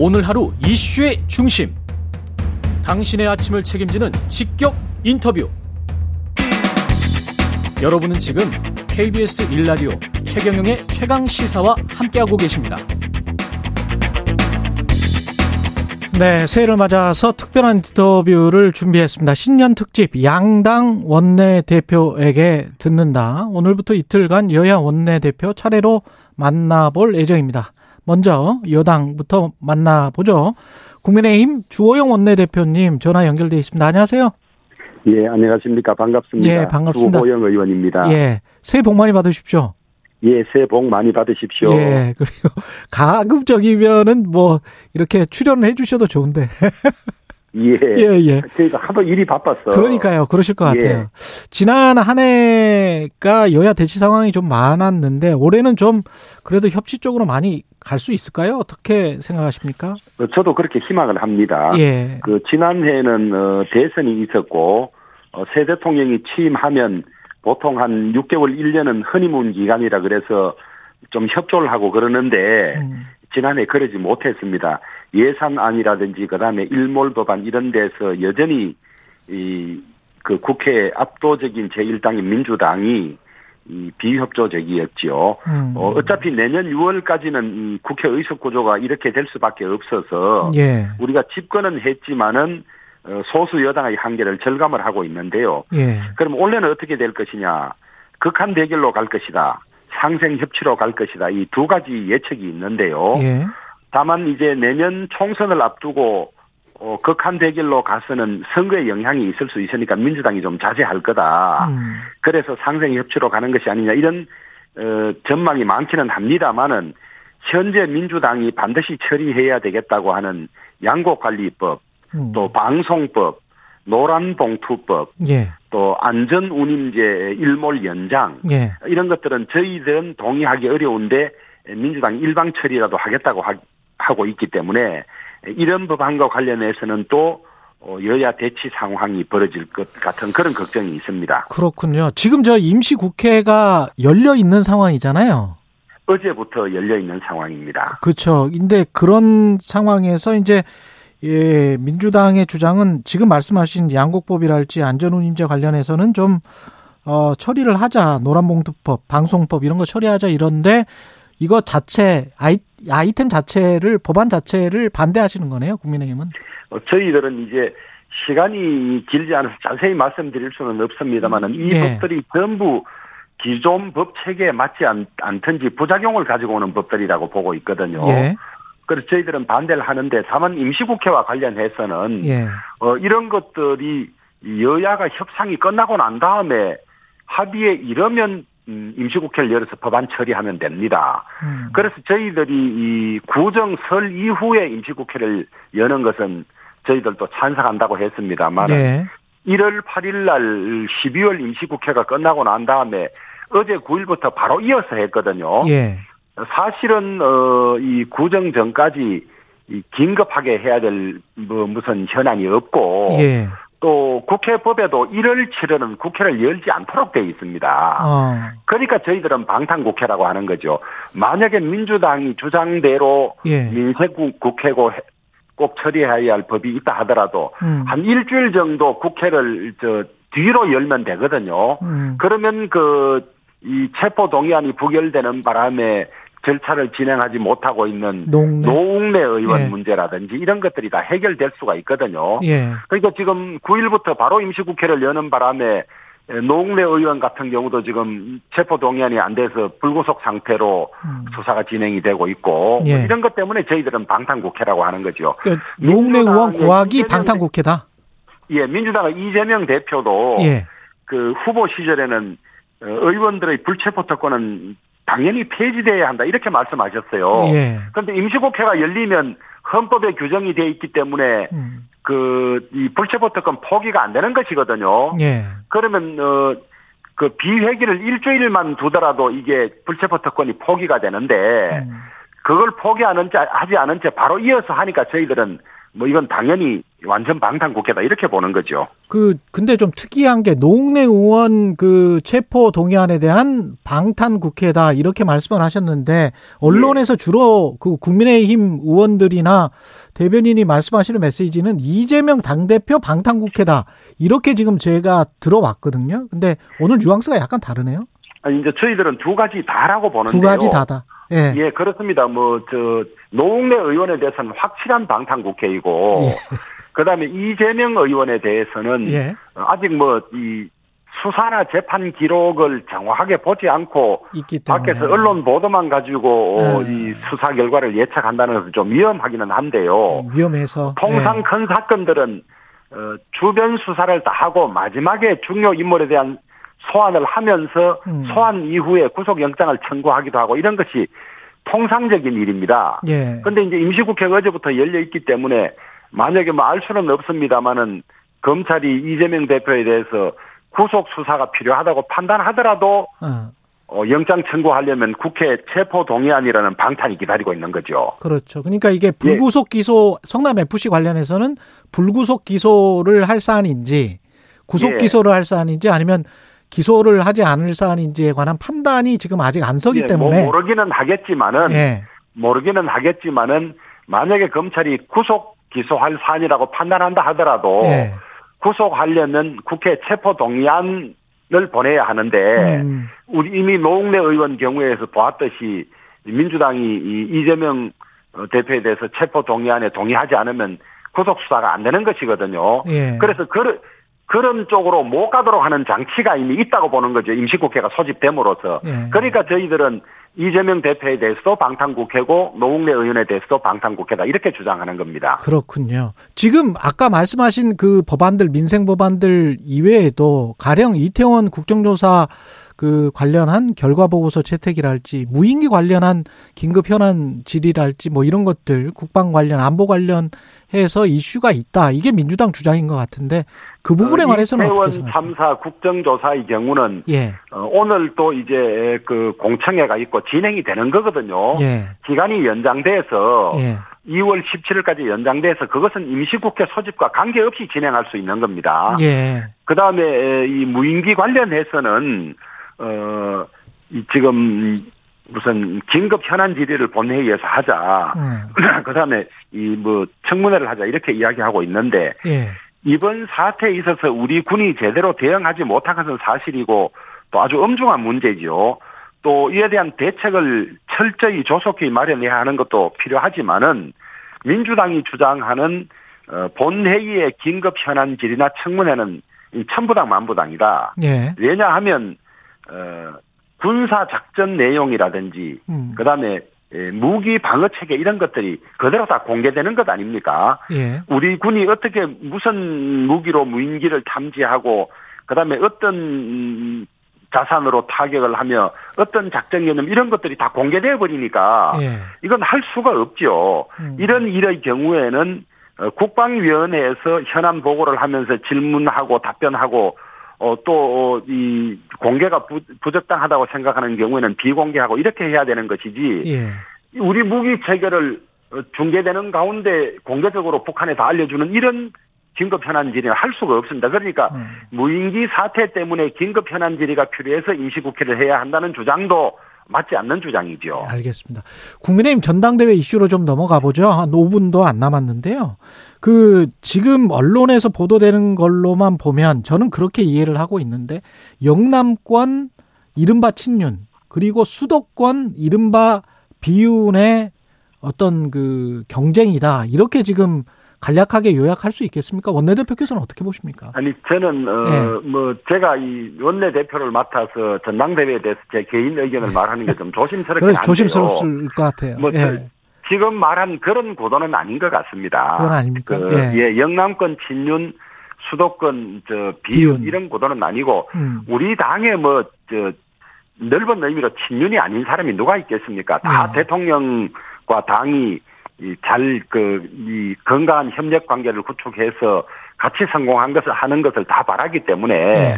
오늘 하루 이슈의 중심. 당신의 아침을 책임지는 직격 인터뷰. 여러분은 지금 KBS 1라디오 최경영의 최강 시사와 함께하고 계십니다. 네, 새해를 맞아서 특별한 인터뷰를 준비했습니다. 신년 특집 양당 원내 대표에게 듣는다. 오늘부터 이틀간 여야 원내 대표 차례로 만나볼 예정입니다. 먼저 여당부터 만나보죠. 국민의힘 주호영 원내대표님 전화 연결돼 있습니다. 안녕하세요. 예, 안녕하십니까. 반갑습니다. 예, 반갑습니다. 주호영 의원입니다. 예, 새해 복 많이 받으십시오. 예, 새해 복 많이 받으십시오. 예, 그리고 가급적이면은 뭐 이렇게 출연을 해주셔도 좋은데. 예. 예, 예. 저희가 하도 일이 바빴어. 그러니까요. 그러실 것 같아요. 예. 지난 한 해가 여야 대치 상황이 좀 많았는데 올해는 좀 그래도 협치 쪽으로 많이 갈 수 있을까요? 어떻게 생각하십니까? 어, 저도 그렇게 희망을 합니다. 예. 그 지난해에는 어, 대선이 있었고 어, 새 대통령이 취임하면 보통 한 6개월 1년은 허니문 기간이라 그래서 좀 협조를 하고 그러는데 음. 지난해 그러지 못했습니다. 예산안이라든지 그다음에 일몰 법안 이런 데서 여전히 이 그 국회 압도적인 제1당인 민주당이 이 비협조적이었죠. 음. 어, 어차피 내년 6월까지는 이 국회 의석 구조가 이렇게 될 수밖에 없어서 예. 우리가 집권은 했지만은 어, 소수 여당의 한계를 절감을 하고 있는데요. 예. 그럼 올해는 어떻게 될 것이냐? 극한 대결로 갈 것이다. 상생 협치로 갈 것이다. 이 두 가지 예측이 있는데요. 예. 다만 이제 내년 총선을 앞두고 어, 극한 대결로 가서는 선거에 영향이 있을 수 있으니까 민주당이 좀 자제할 거다. 음. 그래서 상생 협치로 가는 것이 아니냐 이런 어, 전망이 많기는 합니다만은 현재 민주당이 반드시 처리해야 되겠다고 하는 양곡관리법, 음. 또 방송법, 노란봉투법, 예. 또 안전운임제 일몰 연장 예. 이런 것들은 저희들은 동의하기 어려운데 민주당 일방 처리라도 하겠다고 하, 하고 있기 때문에 이런 법안과 관련해서는 또 어, 여야 대치 상황이 벌어질 것 같은 그런 걱정이 있습니다. 그렇군요. 지금 저 임시 국회가 열려 있는 상황이잖아요. 어제부터 열려 있는 상황입니다. 그렇죠. 근데 그런 상황에서 이제 예, 민주당의 주장은 지금 말씀하신 양곡법이랄지 안전운임제 관련해서는 좀 어, 처리를 하자. 노란봉투법, 방송법 이런 거 처리하자 이런데 이거 자체 아이, 아이템 자체를 법안 자체를 반대하시는 거네요. 국민의힘은. 어, 저희들은 이제 시간이 길지 않아서 자세히 말씀드릴 수는 없습니다만은 이 네. 법들이 전부 기존 법 체계에 맞지 않, 않든지 부작용을 가지고 오는 법들이라고 보고 있거든요. 예. 그래서 저희들은 반대를 하는데 다만 임시국회와 관련해서는 예. 어, 이런 것들이 여야가 협상이 끝나고 난 다음에 합의에 이르면 음, 임시국회를 열어서 법안 처리하면 됩니다. 음. 그래서 저희들이 이 구정 설 이후에 임시국회를 여는 것은 저희들도 찬성한다고 했습니다만 네. 1월 8일 날 12월 임시국회가 끝나고 난 다음에 어제 9일부터 바로 이어서 했거든요. 예. 사실은 어이 구정 전까지 이 긴급하게 해야 될 뭐 무슨 현안이 없고 예. 또 국회법에도 1월 7일은 국회를 열지 않도록 되어 있습니다. 어. 그러니까 저희들은 방탄국회라고 하는 거죠. 만약에 민주당이 주장대로 예. 민생국회고 해- 꼭 처리해야 할 법이 있다 하더라도 음. 한 일주일 정도 국회를 저 뒤로 열면 되거든요. 음. 그러면 그 이 체포 동의안이 부결되는 바람에 절차를 진행하지 못하고 있는 농내. 노웅래 의원 예. 문제라든지 이런 것들이 다 해결될 수가 있거든요. 예. 그러니까 지금 9일부터 바로 임시국회를 여는 바람에 노웅래 의원 같은 경우도 지금 체포 동의안이 안 돼서 불구속 상태로 음. 수사가 진행이 되고 있고 예. 뭐 이런 것 때문에 저희들은 방탄국회라고 하는 거죠. 그러니까 노웅래 의원 구하기 방탄국회다. 예, 민주당의 이재명 대표도 예. 그 후보 시절에는 어, 의원들의 불체포 특권은 당연히 폐지돼야 한다 이렇게 말씀하셨어요. 예. 그런데 임시국회가 열리면 헌법에 규정이 돼 있기 때문에 음. 그이 불체포 특권 포기가 안 되는 것이거든요. 예. 그러면 어 그 비회기를 일주일만 두더라도 이게 불체포 특권이 포기가 되는데 음. 그걸 포기하는 채 하지 않은 채 바로 이어서 하니까 저희들은 뭐 이건 당연히 완전 방탄 국회다 이렇게 보는 거죠. 그 근데 좀 특이한 게 노웅래 의원 그 체포 동의안에 대한 방탄 국회다 이렇게 말씀을 하셨는데 언론에서 주로 그 국민의힘 의원들이나 대변인이 말씀하시는 메시지는 이재명 당대표 방탄 국회다 이렇게 지금 제가 들어왔거든요. 근데 오늘 뉘앙스가 약간 다르네요. 아니 이제 저희들은 두 가지 다라고 보는데요. 두 가지 다다. 예. 예, 그렇습니다. 뭐 저 노웅래 의원에 대해서는 확실한 방탄 국회이고 예. 그다음에 이재명 의원에 대해서는 예. 아직 뭐 이 수사나 재판 기록을 정확하게 보지 않고 밖에서 언론 보도만 가지고 어, 네. 이 수사 결과를 예측한다는 것은 좀 위험하기는 한데요. 위험해서 통상 예. 큰 사건들은 어, 주변 수사를 다 하고 마지막에 중요 인물에 대한 소환을 하면서 음. 소환 이후에 구속영장을 청구하기도 하고 이런 것이 통상적인 일입니다. 예. 근데 이제 임시국회가 어제부터 열려 있기 때문에 만약에 뭐 알 수는 없습니다만은 검찰이 이재명 대표에 대해서 구속 수사가 필요하다고 판단하더라도 어, 어, 영장 청구하려면 국회 체포 동의안이라는 방탄이 기다리고 있는 거죠. 그렇죠. 그러니까 예. 이게 불구속 기소 성남 FC 관련해서는 불구속 기소를 할 사안인지 구속 예. 기소를 할 사안인지 아니면 기소를 하지 않을 사안인지에 관한 판단이 지금 아직 안 서기 예, 때문에 뭐 모르기는 하겠지만은 예. 모르기는 하겠지만은 만약에 검찰이 구속 기소할 사안이라고 판단한다 하더라도 예. 구속하려면 국회 체포 동의안을 보내야 하는데 음, 우리 이미 노웅래 의원 경우에서 보았듯이 민주당이 이 이재명 어, 대표에 대해서 체포 동의안에 동의하지 않으면 구속 수사가 안 되는 것이거든요. 예. 그래서 그런 그런 쪽으로 못 가도록 하는 장치가 이미 있다고 보는 거죠. 임시국회가 소집됨으로써. 예. 그러니까 저희들은 이재명 대표에 대해서도 방탄국회고 노웅래 의원에 대해서도 방탄국회다 이렇게 주장하는 겁니다. 그렇군요. 지금 아까 말씀하신 그 법안들 민생 법안들 이외에도 가령 이태원 국정조사 그 관련한 결과 보고서 채택이랄지 무인기 관련한 긴급 현안 질의랄지 뭐 이런 것들 국방 관련 안보 관련 해서 이슈가 있다. 이게 민주당 주장인 것 같은데 그 부분에 관해서는 어떻게 이태원 생각하십니까? 참사 국정조사의 경우는 예. 어, 오늘 또 이제 그 공청회가 있고 진행이 되는 거거든요. 예. 기간이 연장돼서 예. 2월 17일까지 연장돼서 그것은 임시국회 소집과 관계없이 진행할 수 있는 겁니다. 예. 그 다음에 이 무인기 관련해서는 어, 이 지금 무슨 긴급 현안 질의를 본회의에서 하자. 음. 그 다음에 이 뭐 청문회를 하자 이렇게 이야기하고 있는데 예. 이번 사태에 있어서 우리 군이 제대로 대응하지 못한 것은 사실이고 또 아주 엄중한 문제지요. 또 이에 대한 대책을 철저히 조속히 마련해야 하는 것도 필요하지만은 민주당이 주장하는 어, 본회의의 긴급 현안 질의나 청문회는 이 천부당 만부당이다. 예. 왜냐하면 어, 군사 작전 내용이라든지 음. 그다음에 예, 무기 방어 체계 이런 것들이 그대로 다 공개되는 것 아닙니까? 예. 우리 군이 어떻게 무슨 무기로 무인기를 탐지하고 그다음에 어떤 음, 자산으로 타격을 하며 어떤 작전 개념 이런 것들이 다 공개돼 버리니까 예. 이건 할 수가 없죠. 음. 이런 일의 경우에는 어, 국방위원회에서 현안 보고를 하면서 질문하고 답변하고 어, 또, 이, 공개가 부, 부적당하다고 생각하는 경우에는 비공개하고 이렇게 해야 되는 것이지, 예. 우리 무기 어, 중계되는 가운데 공개적으로 북한에 다 알려주는 이런 긴급 현안 질의는 할 수가 없습니다. 그러니까 음. 무인기 사태 때문에 긴급 현안 질의가 필요해서 임시국회를 해야 한다는 주장도 맞지 않는 주장이죠. 알겠습니다. 국민의힘 전당대회 이슈로 좀 넘어가 보죠. 한 5분도 안 남았는데요. 그 지금 언론에서 보도되는 걸로만 보면 저는 그렇게 이해를 하고 있는데 영남권 이른바 친윤 그리고 수도권 이른바 비윤의 어떤 그 경쟁이다. 이렇게 지금 간략하게 요약할 수 있겠습니까? 원내대표께서는 어떻게 보십니까? 아니 저는 어 네. 뭐 제가 이 원내 대표를 맡아서 전당대회에 대해서 제 개인 의견을 말하는 게 좀 조심스럽긴 그래. 조심스러울 것 같아요. 뭐 예. 저- 지금 말한 그런 구도는 아닌 것 같습니다. 그건 아닙니까? 그, 예. 예. 영남권 친윤, 수도권 저 비윤. 비윤 이런 구도는 아니고 음. 우리 당에 뭐저 넓은 의미로 친윤이 아닌 사람이 누가 있겠습니까? 다 네. 대통령과 당이 잘그 이 건강한 협력 관계를 구축해서 같이 성공한 것을 하는 것을 다 바라기 때문에 예.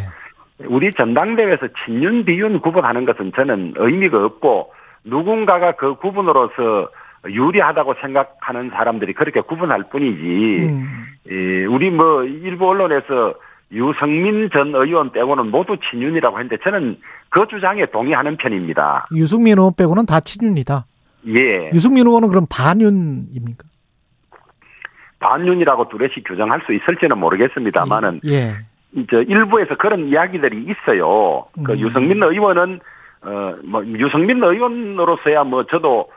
우리 전당대회에서 친윤 비윤 구분하는 것은 저는 의미가 없고 누군가가 그 구분으로서 유리하다고 생각하는 사람들이 그렇게 구분할 뿐이지, 음. 예, 우리 뭐 일부 언론에서 유승민 전 의원 빼고는 모두 친윤이라고 했는데 저는 그 주장에 동의하는 편입니다. 유승민 의원 빼고는 다 친윤이다. 예. 유승민 의원은 그럼 반윤입니까? 반윤이라고 뚜렷이 규정할 수 있을지는 모르겠습니다만은 예. 이제 일부에서 그런 이야기들이 있어요. 그 음. 유승민 의원은 어뭐 유승민 의원으로서야 뭐 저도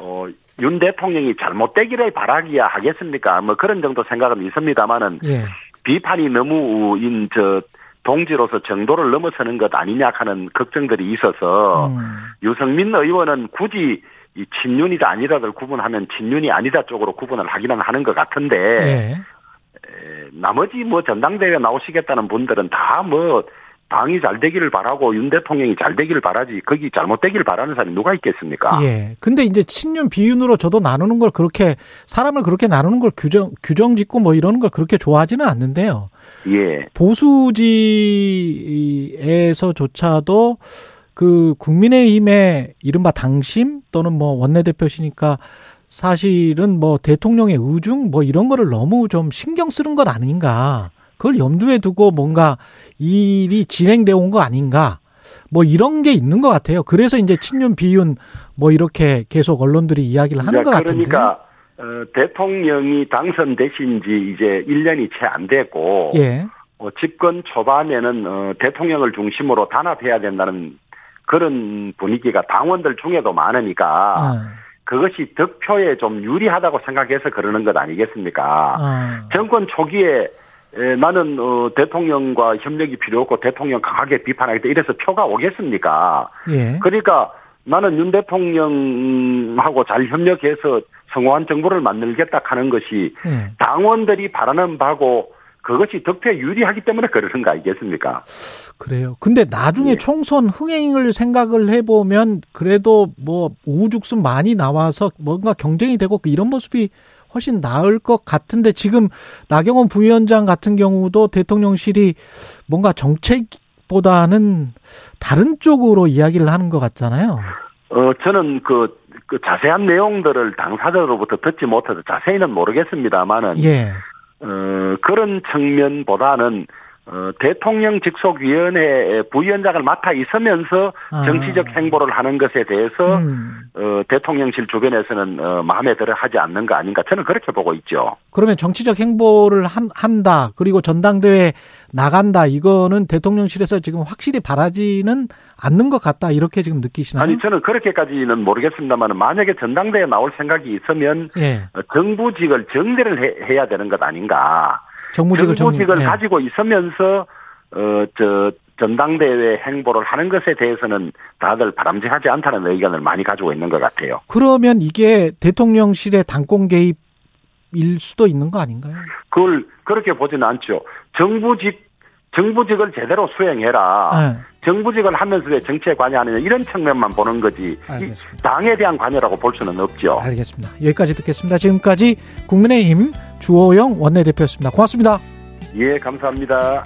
어 윤 대통령이 잘못되기를 바라기야 하겠습니까? 뭐 그런 정도 생각은 있습니다만은 예. 비판이 너무 인저 동지로서 정도를 넘어서는 것 아니냐 하는 걱정들이 있어서 음. 유승민 의원은 굳이 이 친윤이다 아니다를 구분하면 친윤이 아니다 쪽으로 구분을 하기는 하는 것 같은데 네. 에, 나머지 뭐 전당대회 나오시겠다는 분들은 다 뭐 당이 잘 되기를 바라고 윤 대통령이 잘 되기를 바라지 거기 잘못되기를 바라는 사람이 누가 있겠습니까? 예. 근데 이제 친윤 비윤으로 저도 나누는 걸 그렇게 사람을 그렇게 나누는 걸 규정 규정 짓고 뭐 이러는 걸 그렇게 좋아하지는 않는데요. 예. 보수지에서조차도 그 국민의힘의 이른바 당심 또는 뭐 원내대표시니까 사실은 뭐 대통령의 의중 뭐 이런 거를 너무 좀 신경 쓰는 것 아닌가. 그걸 염두에 두고 뭔가 일이 진행되어 온 거 아닌가. 뭐 이런 게 있는 것 같아요. 그래서 이제 친윤 비윤 뭐 이렇게 계속 언론들이 이야기를 하는 것 같은데. 그러니까 어, 대통령이 당선되신 지 이제 1년이 채 안 됐고 예. 어, 집권 초반에는 어, 대통령을 중심으로 단합해야 된다는 그런 분위기가 당원들 중에도 많으니까 어. 그것이 득표에 좀 유리하다고 생각해서 그러는 것 아니겠습니까? 어. 정권 초기에 에, 나는 어, 대통령과 협력이 필요 없고 대통령 강하게 비판하겠다 이래서 표가 오겠습니까? 예. 그러니까 나는 윤 대통령하고 잘 협력해서 성공한 정부를 만들겠다 하는 것이 예. 당원들이 바라는 바고 그것이 덕표에 유리하기 때문에 그러는 거 아니겠습니까? 그래요. 근데 나중에 예. 총선 흥행을 생각을 해보면 그래도 뭐 우후죽순 많이 나와서 뭔가 경쟁이 되고 이런 모습이 훨씬 나을 것 같은데 지금 나경원 부위원장 같은 경우도 대통령실이 뭔가 정책보다는 다른 쪽으로 이야기를 하는 것 같잖아요. 어, 저는 그, 그 자세한 내용들을 당사자로부터 듣지 못해서 자세히는 모르겠습니다만은. 예. 어, 그런 측면보다는 어, 대통령 직속위원회 부위원장을 맡아 있으면서 아. 정치적 행보를 하는 것에 대해서 음. 어, 대통령실 주변에서는 어, 마음에 들어 하지 않는 거 아닌가 저는 그렇게 보고 있죠. 그러면 정치적 행보를 한, 한다 그리고 전당대회 나간다 이거는 대통령실에서 지금 확실히 바라지는 않는 것 같다 이렇게 지금 느끼시나요? 아니 저는 그렇게까지는 모르겠습니다만 만약에 전당대회 나올 생각이 있으면 예. 정부직을 정리를 해, 야 되는 것 아닌가. 정무직을, 정무직을. 네. 가지고 있으면서 어저 전당대회 행보를 하는 것에 대해서는 다들 바람직하지 않다는 의견을 많이 가지고 있는 것 같아요. 그러면 이게 대통령실의 당권 개입일 수도 있는 거 아닌가요? 그걸 그렇게 보지는 않죠. 정부직 정부직을 제대로 수행해라. 네. 정부직을 하면서 왜 정치에 관여하느냐 이런 측면만 보는 거지. 당에 대한 관여라고 볼 수는 없죠. 알겠습니다. 여기까지 듣겠습니다. 지금까지 국민의힘 주호영 원내대표였습니다. 고맙습니다. 예, 감사합니다.